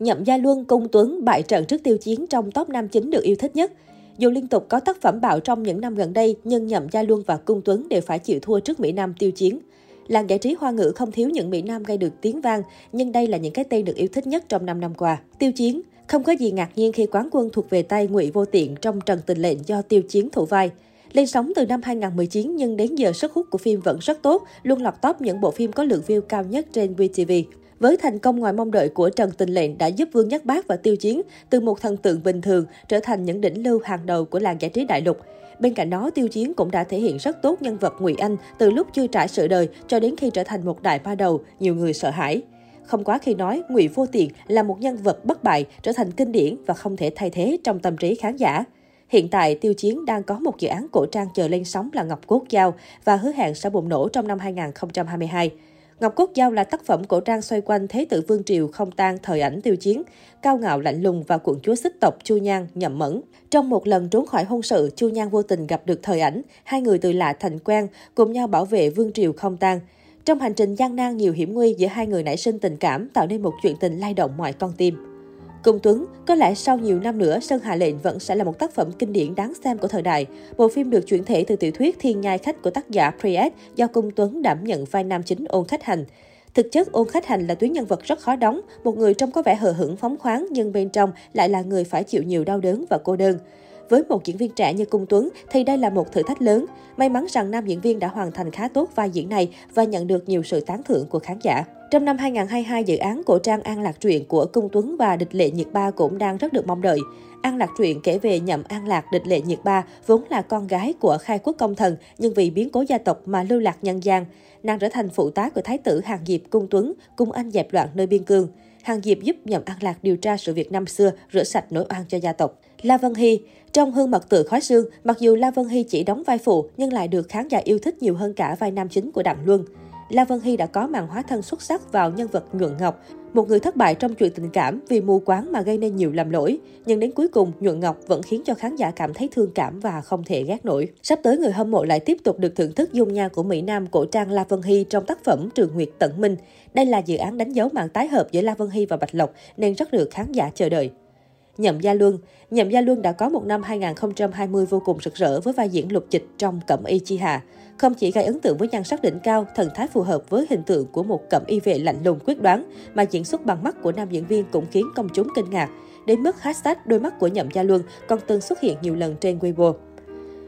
Nhậm Gia Luân, Cung Tuấn bại trận trước tiêu chiến trong top nam chính được yêu thích nhất. Dù liên tục có tác phẩm bạo trong những năm gần đây, nhưng Nhậm Gia Luân và Cung Tuấn đều phải chịu thua trước Mỹ Nam tiêu chiến. Làng giải trí hoa ngữ không thiếu những Mỹ Nam gây được tiếng vang, nhưng đây là những cái tên được yêu thích nhất trong 5 năm qua. Tiêu chiến không có gì ngạc nhiên khi quán quân thuộc về tay Ngụy Vô Tiện trong Trần Tình Lệnh do tiêu chiến thủ vai. Lên sóng từ năm 2019 nhưng đến giờ sức hút của phim vẫn rất tốt, luôn lọt top những bộ phim có lượng view cao nhất trên VTV. Với thành công ngoài mong đợi của Trần Tình Lệnh đã giúp Vương Nhất Bác và Tiêu Chiến từ một thần tượng bình thường trở thành những đỉnh lưu hàng đầu của làng giải trí đại lục. Bên cạnh đó, Tiêu Chiến cũng đã thể hiện rất tốt nhân vật Ngụy Anh từ lúc chưa trải sự đời cho đến khi trở thành một đại ba đầu, nhiều người sợ hãi. Không quá khi nói, Ngụy Vô Tiện là một nhân vật bất bại, trở thành kinh điển và không thể thay thế trong tâm trí khán giả. Hiện tại, Tiêu Chiến đang có một dự án cổ trang chờ lên sóng là Ngọc Cốt Giao và hứa hẹn sẽ bùng nổ trong năm 2022. Ngọc Cốt Giao là tác phẩm cổ trang xoay quanh Thế tử Vương Triều không tan thời ảnh tiêu chiến, cao ngạo lạnh lùng và quận chúa xích tộc Chu Nhan nhậm mẫn. Trong một lần trốn khỏi hôn sự, Chu Nhan vô tình gặp được thời ảnh, hai người từ lạ thành quen, cùng nhau bảo vệ Vương Triều không tan. Trong hành trình gian nan nhiều hiểm nguy giữa hai người nảy sinh tình cảm tạo nên một chuyện tình lay động mọi con tim. Cung Tuấn, có lẽ sau nhiều năm nữa, Sơn Hà Lệnh vẫn sẽ là một tác phẩm kinh điển đáng xem của thời đại. Bộ phim được chuyển thể từ tiểu thuyết Thiên Nhai Khách của tác giả Priest do Cung Tuấn đảm nhận vai nam chính ôn khách hành. Thực chất, ôn khách hành là tuyến nhân vật rất khó đóng, một người trông có vẻ hờ hững phóng khoáng nhưng bên trong lại là người phải chịu nhiều đau đớn và cô đơn. Với một diễn viên trẻ như Cung Tuấn thì đây là một thử thách lớn. May mắn rằng nam diễn viên đã hoàn thành khá tốt vai diễn này và nhận được nhiều sự tán thưởng của khán giả. Trong năm 2022, dự án cổ trang An Lạc truyện của Cung Tuấn và Địch Lệ Nhiệt Ba cũng đang rất được mong đợi. An Lạc truyện kể về nhậm An Lạc Địch Lệ Nhiệt Ba vốn là con gái của khai quốc công thần nhưng vì biến cố gia tộc mà lưu lạc nhân gian. Nàng trở thành phụ tá của thái tử Hàng Diệp Cung Tuấn cùng anh dẹp loạn nơi biên cương. Hàng Diệp giúp nhậm An Lạc điều tra sự việc năm xưa, rửa sạch nỗi oan cho gia tộc. La Vân Hy Trong Hương mật tự khói Sương, mặc dù La Vân Hy chỉ đóng vai phụ nhưng lại được khán giả yêu thích nhiều hơn cả vai nam chính của Đặng Luân. La Vân Hy đã có màn hóa thân xuất sắc vào nhân vật Nhuận Ngọc, một người thất bại trong chuyện tình cảm vì mù quáng mà gây nên nhiều lầm lỗi. Nhưng đến cuối cùng, Nhuận Ngọc vẫn khiến cho khán giả cảm thấy thương cảm và không thể ghét nổi. Sắp tới, người hâm mộ lại tiếp tục được thưởng thức dung nhan của Mỹ Nam cổ trang La Vân Hy trong tác phẩm Trường Nguyệt Tận Minh. Đây là dự án đánh dấu màn tái hợp giữa La Vân Hy và Bạch Lộc nên rất được khán giả chờ đợi. Nhậm Gia Luân Nhậm Gia Luân đã có một năm 2020 vô cùng rực rỡ với vai diễn lục dịch trong Cẩm Y Chi Hà. Không chỉ gây ấn tượng với nhan sắc đỉnh cao, thần thái phù hợp với hình tượng của một cẩm y vệ lạnh lùng quyết đoán, mà diễn xuất bằng mắt của nam diễn viên cũng khiến công chúng kinh ngạc. Đến mức hashtag đôi mắt của Nhậm Gia Luân còn từng xuất hiện nhiều lần trên Weibo.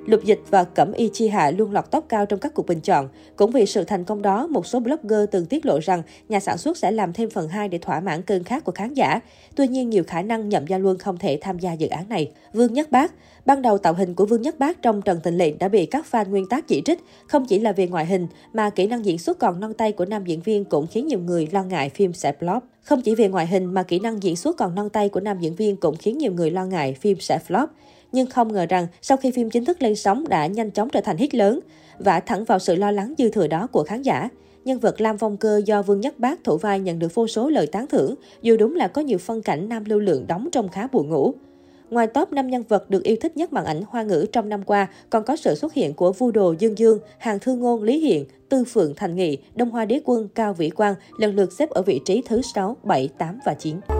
Lục Dịch và Cẩm Y Chi Hạ luôn lọt top cao trong các cuộc bình chọn. Cũng vì sự thành công đó, một số blogger từng tiết lộ rằng nhà sản xuất sẽ làm thêm phần 2 để thỏa mãn cơn khát của khán giả. Tuy nhiên, nhiều khả năng Nhậm Gia Luân không thể tham gia dự án này. Vương Nhất Bác Ban đầu tạo hình của Vương Nhất Bác trong Trần Tình Lệnh đã bị các fan nguyên tác chỉ trích, không chỉ là về ngoại hình, mà kỹ năng diễn xuất còn non tay của nam diễn viên cũng khiến nhiều người lo ngại phim sẽ flop. Không chỉ về ngoại hình mà kỹ năng diễn xuất còn non tay của nam diễn viên cũng khiến nhiều người lo ngại phim sẽ flop nhưng không ngờ rằng sau khi phim chính thức lên sóng đã nhanh chóng trở thành hit lớn, và thẳng vào sự lo lắng dư thừa đó của khán giả. Nhân vật Lam Phong Cơ do Vương Nhất Bác thủ vai nhận được vô số lời tán thưởng, dù đúng là có nhiều phân cảnh nam lưu lượng đóng trong khá buồn ngủ. Ngoài top 5 nhân vật được yêu thích nhất màn ảnh hoa ngữ trong năm qua, còn có sự xuất hiện của Vu Đồ Dương Dương, Hàng Thư Ngôn Lý Hiện, Tư Phượng Thành Nghị, Đông Hoa Đế Quân Cao Vĩ Quang lần lượt xếp ở vị trí thứ 6, 7, 8 và 9.